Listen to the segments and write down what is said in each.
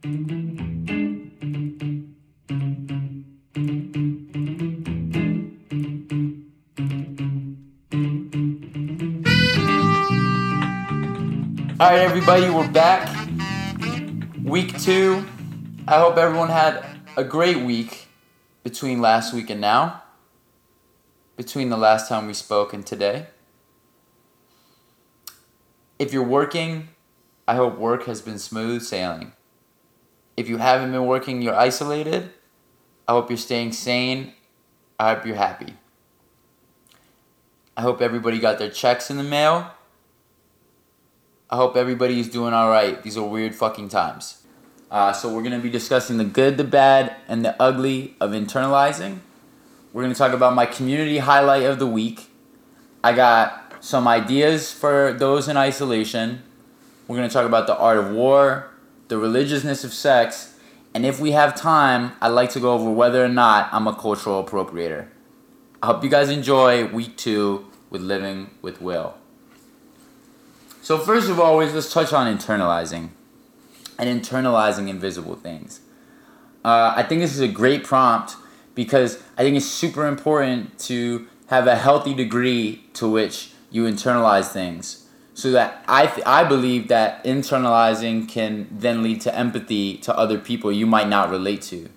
All right, everybody, we're back. Week two. I hope everyone had a great week between last week and now, between the last time we spoke and today. If you're working, I hope work has been smooth sailing. If you haven't been working, you're isolated. I hope you're staying sane. I hope you're happy. I hope everybody got their checks in the mail. I hope everybody is doing all right. These are weird fucking times. Uh, so we're gonna be discussing the good, the bad, and the ugly of internalizing. We're gonna talk about my community highlight of the week. I got some ideas for those in isolation. We're gonna talk about the art of war, the religiousness of sex, and if we have time, I'd like to go over whether or not I'm a cultural appropriator. I hope you guys enjoy week two with Living with Will. So first of all, let's touch on internalizing and internalizing invisible things. Uh, I think this is a great prompt because I think it's super important to have a healthy degree to which you internalize things. So that I, th- I believe that internalizing can then lead to empathy to other people you might not relate to.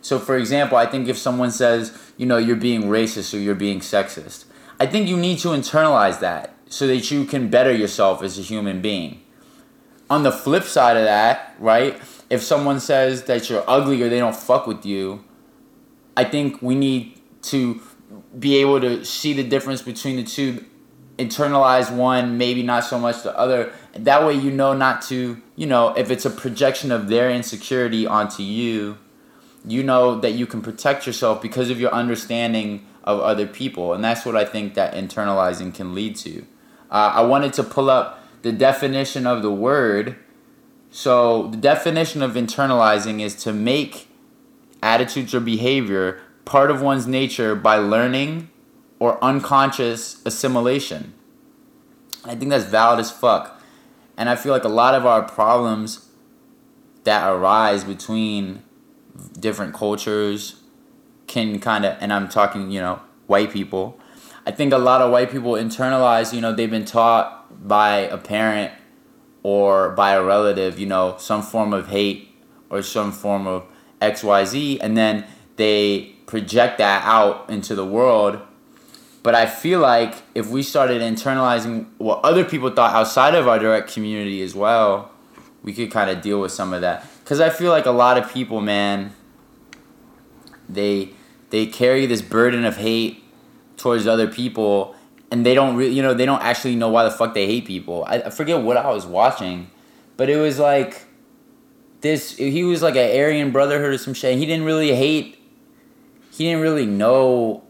So, for example, I think if someone says, you know, you're being racist or you're being sexist, I think you need to internalize that so that you can better yourself as a human being. On the flip side of that, right, if someone says that you're ugly or they don't fuck with you, I think we need to be able to see the difference between the two, internalize one, maybe not so much the other. That way, you know not to, you know, if it's a projection of their insecurity onto you, you know that you can protect yourself because of your understanding of other people. And that's what I think that internalizing can lead to. Uh, I wanted to pull up the definition of the word. So, the definition of internalizing is to make attitudes or behavior part of one's nature by learning or unconscious assimilation. I think that's valid as fuck. And I feel like a lot of our problems that arise between different cultures can kind of, and I'm talking, you know, white people, I think a lot of white people internalize, you know, they've been taught by a parent or by a relative, you know, some form of hate or some form of XYZ, and then they project that out into the world. But I feel like if we started internalizing what other people thought outside of our direct community as well, we could kind of deal with some of that. Because I feel like a lot of people, man, they they carry this burden of hate towards other people and they don't really you know they don't actually know why the fuck they hate people I, I forget what i was watching but it was like this he was like an aryan brotherhood or some shit he didn't really hate he didn't really know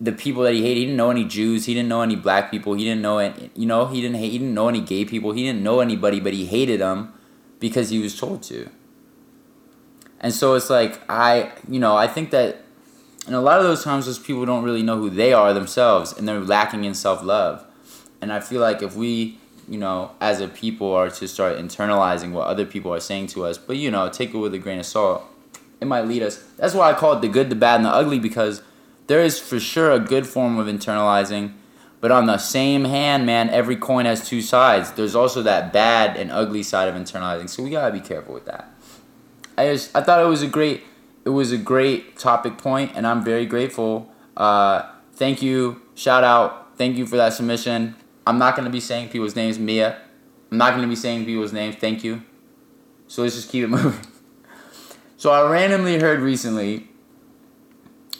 the people that he hated he didn't know any jews he didn't know any black people he didn't know any, you know he didn't hate he didn't know any gay people he didn't know anybody but he hated them because he was told to and so it's like i you know i think that and a lot of those times, those people don't really know who they are themselves, and they're lacking in self love. And I feel like if we, you know, as a people, are to start internalizing what other people are saying to us, but you know, take it with a grain of salt, it might lead us. That's why I call it the good, the bad, and the ugly because there is for sure a good form of internalizing. But on the same hand, man, every coin has two sides. There's also that bad and ugly side of internalizing. So we gotta be careful with that. I just I thought it was a great it was a great topic point, and I'm very grateful. Uh, thank you. Shout out. Thank you for that submission. I'm not to be saying people's names. Mia. I'm not to be saying people's names. Thank you. So let's just keep it moving. So I randomly heard recently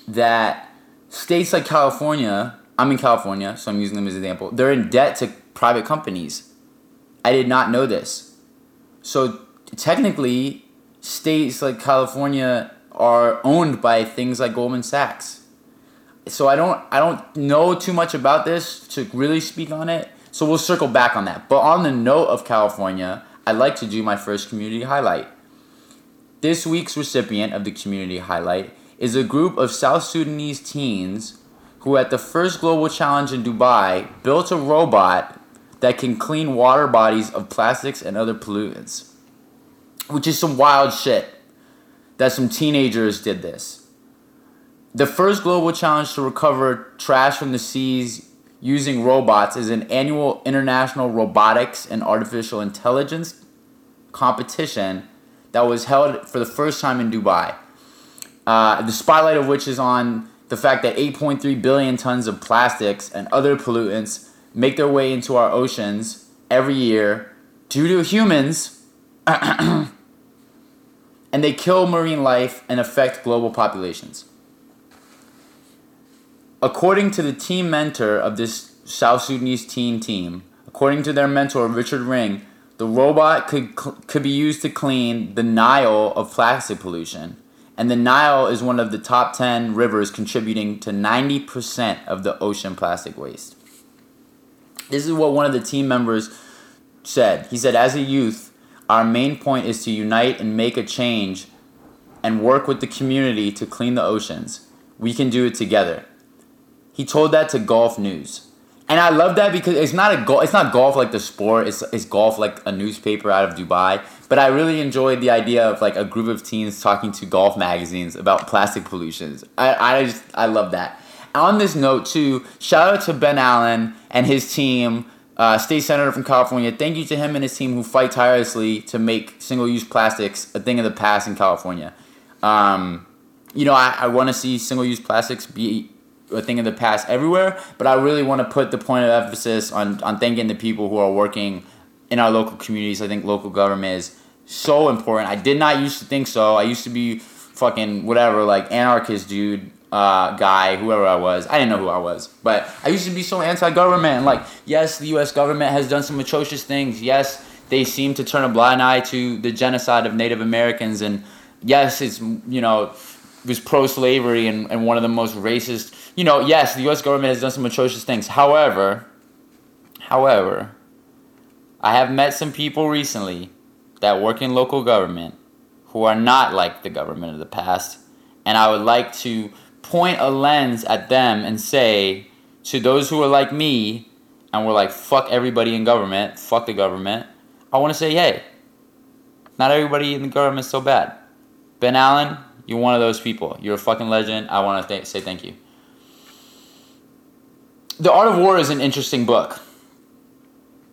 that states like California, I'm in California, so I'm using them as an example, they're in debt to private companies. I did not know this. So technically, states like California are owned by things like Goldman Sachs. So I don't I don't know too much about this to really speak on it. So we'll circle back on that. But on the note of California, I'd like to do my first community highlight. This week's recipient of the community highlight is a group of South Sudanese teens who at the first global challenge in Dubai built a robot that can clean water bodies of plastics and other pollutants. which is some wild shit that some teenagers did this. The first global challenge to recover trash from the seas using robots is an annual international robotics and artificial intelligence competition that was held for the first time in Dubai. Uh, the spotlight of which is on the fact that 8.3 billion tons of plastics and other pollutants make their way into our oceans every year due to humans, and they kill marine life and affect global populations. According to the team mentor of this South Sudanese teen team, according to their mentor Richard Ring, the robot could could be used to clean the Nile of plastic pollution, and the Nile is one of the top 10 rivers contributing to 90% of the ocean plastic waste. This is what one of the team members said. He said, "As a youth, our main point is to unite and make a change and work with the community to clean the oceans. We can do it together." He told that to Golf News. And I love that because it's not a golf. It's not golf like the sport. It's it's golf like a newspaper out of Dubai. But I really enjoyed the idea of like a group of teens talking to golf magazines about plastic pollutions. I I just I love that. On this note, too, shout out to Ben Allen and his team, uh, state senator from California. Thank you to him and his team who fight tirelessly to make single-use plastics a thing of the past in California. Um, you know, I, I want to see single-use plastics be a thing of the past everywhere, but I really want to put the point of emphasis on, on thanking the people who are working in our local communities. I think local government is so important. I did not used to think so. I used to be fucking whatever, like anarchist dude, uh, guy, whoever I was. I didn't know who I was, but I used to be so anti-government. Like, yes, the U.S. government has done some atrocious things. Yes, they seem to turn a blind eye to the genocide of Native Americans, and yes, it's you know was pro-slavery and, and one of the most racist you know yes the us government has done some atrocious things however however i have met some people recently that work in local government who are not like the government of the past and i would like to point a lens at them and say to those who are like me and we're like fuck everybody in government fuck the government i want to say hey not everybody in the government is so bad ben allen you're one of those people. You're a fucking legend. I want to th- say thank you. The Art of War is an interesting book.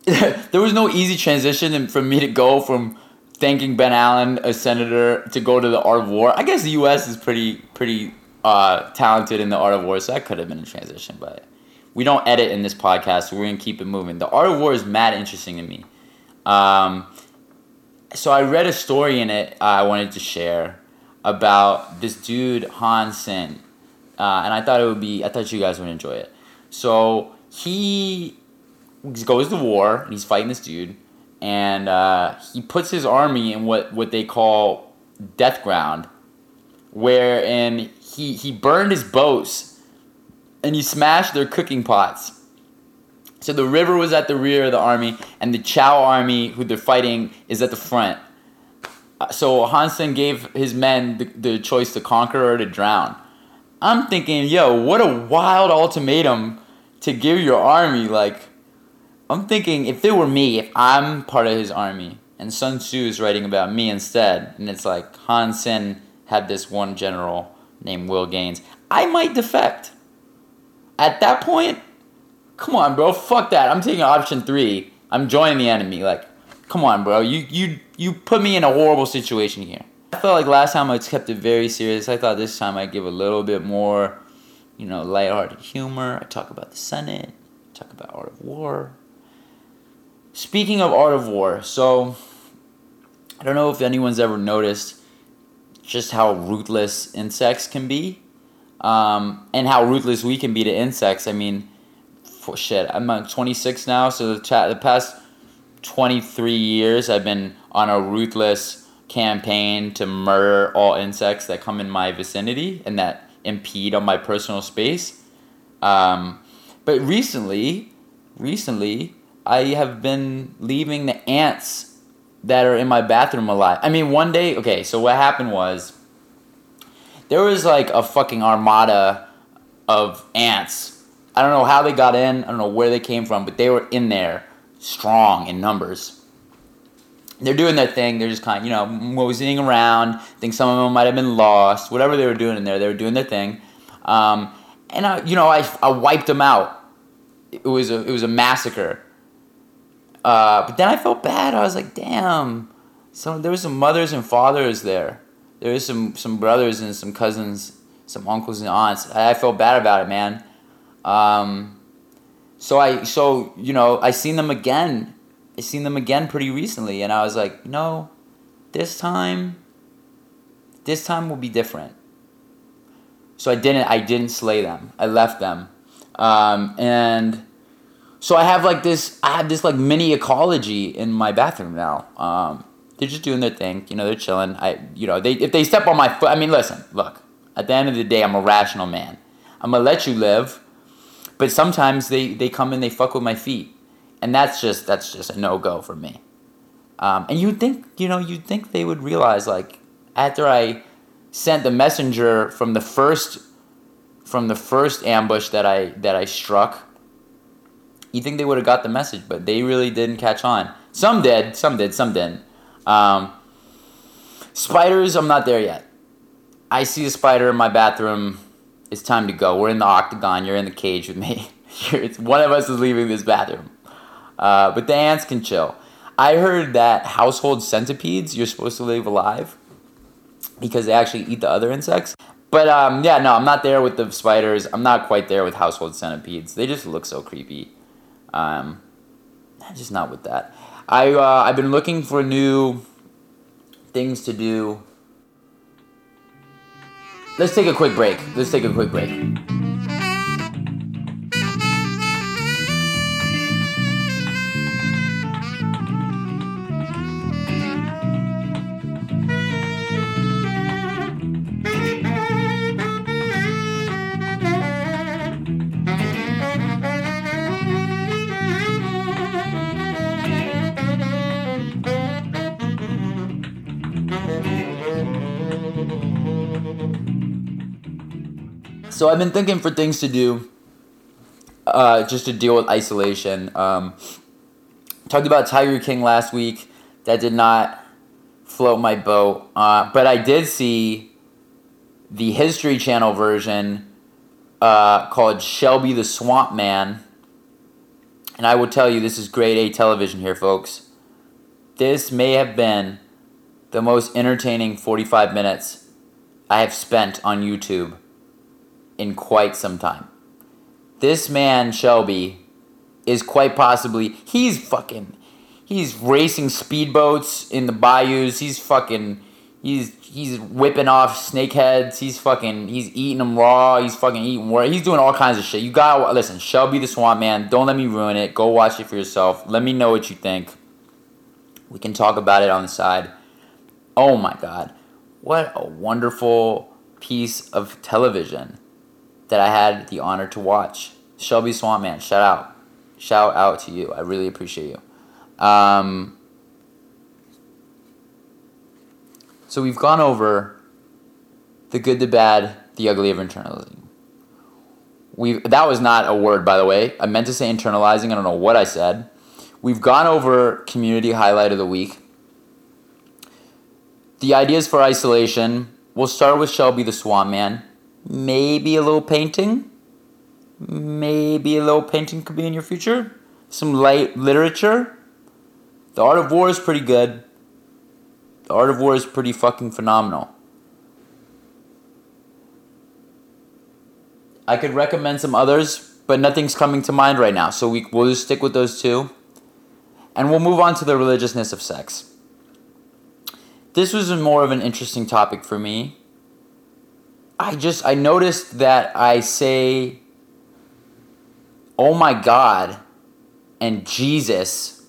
there was no easy transition for me to go from thanking Ben Allen, a senator, to go to the Art of War. I guess the U.S. is pretty pretty uh, talented in the Art of War, so that could have been a transition. But we don't edit in this podcast, so we're gonna keep it moving. The Art of War is mad interesting to me. Um, so I read a story in it uh, I wanted to share about this dude Han Sen, uh, and I thought it would be. I thought you guys would enjoy it. So he goes to war and he's fighting this dude, and uh, he puts his army in what what they call death ground, wherein he he burned his boats, and he smashed their cooking pots. So the river was at the rear of the army, and the Chow army, who they're fighting, is at the front. Uh, so Han Sen gave his men the, the choice to conquer or to drown. I'm thinking, yo, what a wild ultimatum to give your army. Like, I'm thinking if it were me, if I'm part of his army, and Sun Tzu is writing about me instead, and it's like Han Sen had this one general named Will Gaines, I might defect. At that point, come on, bro, fuck that. I'm taking option three. I'm joining the enemy. Like, come on, bro. You you you put me in a horrible situation here. I felt like last time I kept it very serious. I thought this time I'd give a little bit more, you know, lighthearted humor. I talk about the Senate, talk about Art of War. Speaking of Art of War, so I don't know if anyone's ever noticed just how ruthless insects can be, um, and how ruthless we can be to insects. I mean, for shit, I'm 26 now, so the, cha- the past 23 years, I've been on a ruthless campaign to murder all insects that come in my vicinity and that impede on my personal space. Um, but recently, recently, I have been leaving the ants that are in my bathroom alive. I mean, one day, okay, so what happened was there was like a fucking armada of ants. I don't know how they got in, I don't know where they came from, but they were in there strong in numbers. they're doing their thing. They're just kind of, you know, moseying around. I think some of them might have been lost. Whatever they were doing in there, they were doing their thing. Um, and I, you know, I, I wiped them out. It was a it was a massacre. Uh, but then I felt bad. I was like, damn. So there was some mothers and fathers there. There was some some brothers and some cousins, some uncles and aunts. I, I felt bad about it, man. Um, so I so you know I seen them again I seen them again pretty recently, and I was like, no, this time, this time will be different. So I didn't. I didn't slay them. I left them, um, and so I have like this. I have this like mini ecology in my bathroom now. Um, they're just doing their thing. You know, they're chilling. I, you know, they if they step on my foot. I mean, listen, look. At the end of the day, I'm a rational man. I'm gonna let you live, but sometimes they they come and they fuck with my feet and that's just that's just a no go for me. Um, and you'd think you know you'd think they would realize like after I sent the messenger from the first from the first ambush that I that I struck. You think they would have got the message, but they really didn't catch on. Some did, some did, some didn't. Um, spiders, I'm not there yet. I see a spider in my bathroom. It's time to go. We're in the octagon. You're in the cage with me. one of us is leaving this bathroom. Uh, but the ants can chill. I heard that household centipedes you're supposed to leave alive because they actually eat the other insects. But um, yeah, no, I'm not there with the spiders. I'm not quite there with household centipedes. They just look so creepy. Um, just not with that. I uh, I've been looking for new things to do. Let's take a quick break. Let's take a quick break. So I've been thinking for things to do, uh, just to deal with isolation. Um, talked about Tiger King last week. That did not float my boat, uh, but I did see the History Channel version uh, called Shelby the Swamp Man. And I will tell you, this is grade A television here, folks. This may have been the most entertaining 45 minutes I have spent on YouTube in quite some time. This man, Shelby, is quite possibly, he's fucking, he's racing speedboats in the bayous. He's fucking, he's, he's whipping off snakeheads. He's fucking, he's eating them raw. He's fucking eating, he's doing all kinds of shit. You gotta, listen, Shelby the Swamp Man, don't let me ruin it. Go watch it for yourself. Let me know what you think. We can talk about it on the side. Oh my god. What a wonderful piece of television that I had the honor to watch. Shelby Swampman, shout out. Shout out to you. I really appreciate you. Um, so we've gone over the good, the bad, the ugly of internalizing. We that was not a word, by the way. I meant to say internalizing. I don't know what I said. We've gone over community highlight of the week. The ideas for isolation. We'll start with Shelby the Swamp Man maybe a little painting. Maybe a little painting could be in your future. Some light literature. The Art of War is pretty good. The Art of War is pretty fucking phenomenal. I could recommend some others, but nothing's coming to mind right now. So we, we'll just stick with those two. And we'll move on to the religiousness of sex. This was more of an interesting topic for me I just I noticed that I say oh my god and Jesus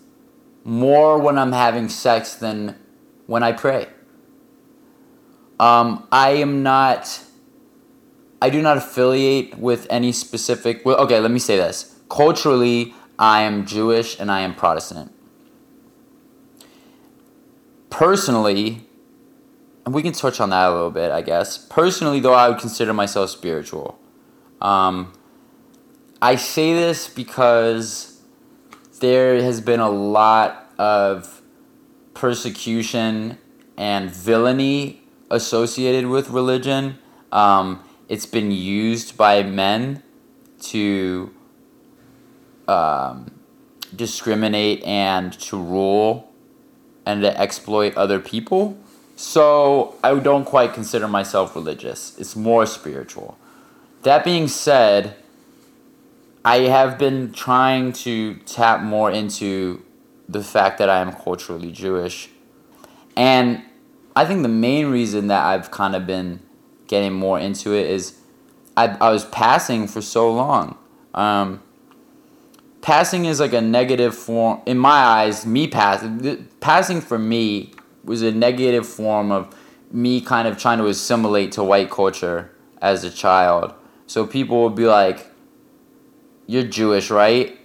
more when I'm having sex than when I pray. Um, I am not I do not affiliate with any specific well, okay, let me say this. Culturally, I am Jewish and I am Protestant. Personally, and we can touch on that a little bit, I guess. Personally, though, I would consider myself spiritual. Um, I say this because there has been a lot of persecution and villainy associated with religion. Um, it's been used by men to um, discriminate and to rule and to exploit other people. So I don't quite consider myself religious. It's more spiritual. That being said, I have been trying to tap more into the fact that I am culturally Jewish. And I think the main reason that I've kind of been getting more into it is I, I was passing for so long. Um, passing is like a negative form, in my eyes, me passing, passing for me was a negative form of me kind of trying to assimilate to white culture as a child. So people would be like, You're Jewish, right?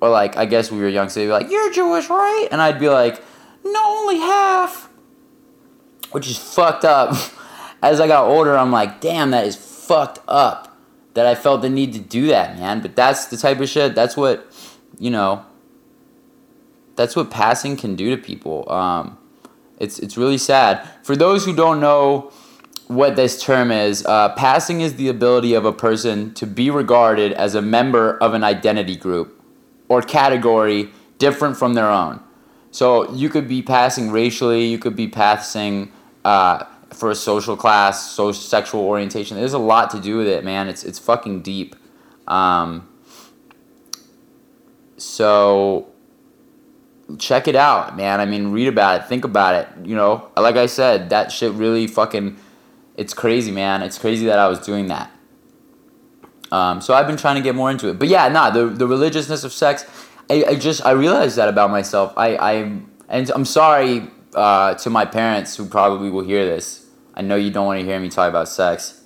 Or like, I guess we were young, so they'd be like, You're Jewish, right? And I'd be like, No, only half. Which is fucked up. As I got older, I'm like, Damn, that is fucked up. That I felt the need to do that, man. But that's the type of shit, that's what, you know, that's what passing can do to people. Um, it's it's really sad. For those who don't know what this term is, uh, passing is the ability of a person to be regarded as a member of an identity group or category different from their own. So you could be passing racially, you could be passing uh, for a social class, social sexual orientation. There's a lot to do with it, man. It's it's fucking deep. Um, so check it out, man. I mean, read about it, think about it. You know, like I said, that shit really fucking, it's crazy, man. It's crazy that I was doing that. Um, so I've been trying to get more into it. But yeah, nah, the, the religiousness of sex, I, I just, I realized that about myself. I, I, and I'm sorry uh, to my parents who probably will hear this. I know you don't want to hear me talk about sex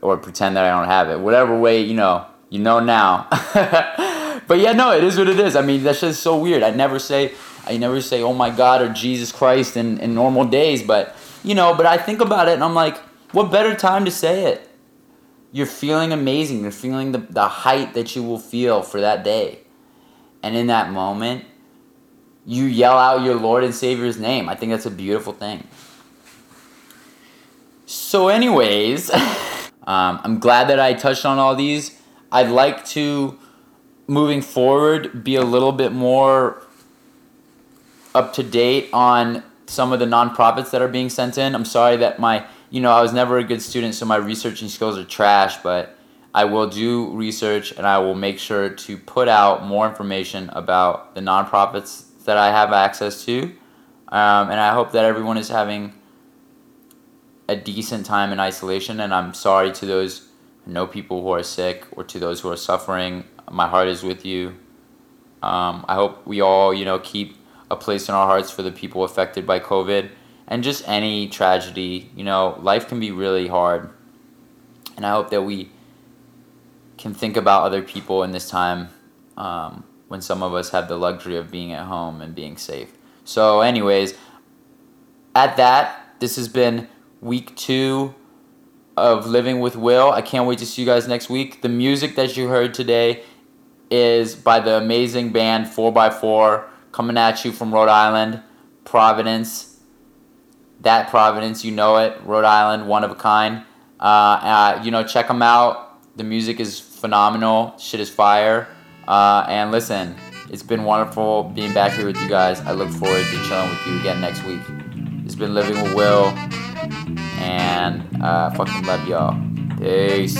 or pretend that I don't have it. Whatever way, you know, you know now. but yeah, no, it is what it is. I mean, that's just so weird. I never say, I never say, oh my God or Jesus Christ in, in normal days. But, you know, but I think about it and I'm like, what better time to say it? You're feeling amazing. You're feeling the, the height that you will feel for that day. And in that moment, you yell out your Lord and Savior's name. I think that's a beautiful thing. So, anyways, um, I'm glad that I touched on all these. I'd like to moving forward be a little bit more up to date on some of the nonprofits that are being sent in. I'm sorry that my, you know, I was never a good student, so my researching skills are trash, but I will do research and I will make sure to put out more information about the nonprofits that I have access to. Um, and I hope that everyone is having a decent time in isolation. And I'm sorry to those know people who are sick or to those who are suffering my heart is with you. Um, I hope we all, you know, keep a place in our hearts for the people affected by COVID and just any tragedy. You know, life can be really hard. And I hope that we can think about other people in this time um, when some of us have the luxury of being at home and being safe. So, anyways, at that, this has been week two of Living with Will. I can't wait to see you guys next week. The music that you heard today is by the amazing band 4x4 coming at you from Rhode Island, Providence. That Providence, you know it, Rhode Island, one of a kind. Uh, uh, you know, check them out. The music is phenomenal. Shit is fire. Uh, and listen, it's been wonderful being back here with you guys. I look forward to chilling with you again next week. It's been Living with Will. And uh, fucking love y'all. Peace.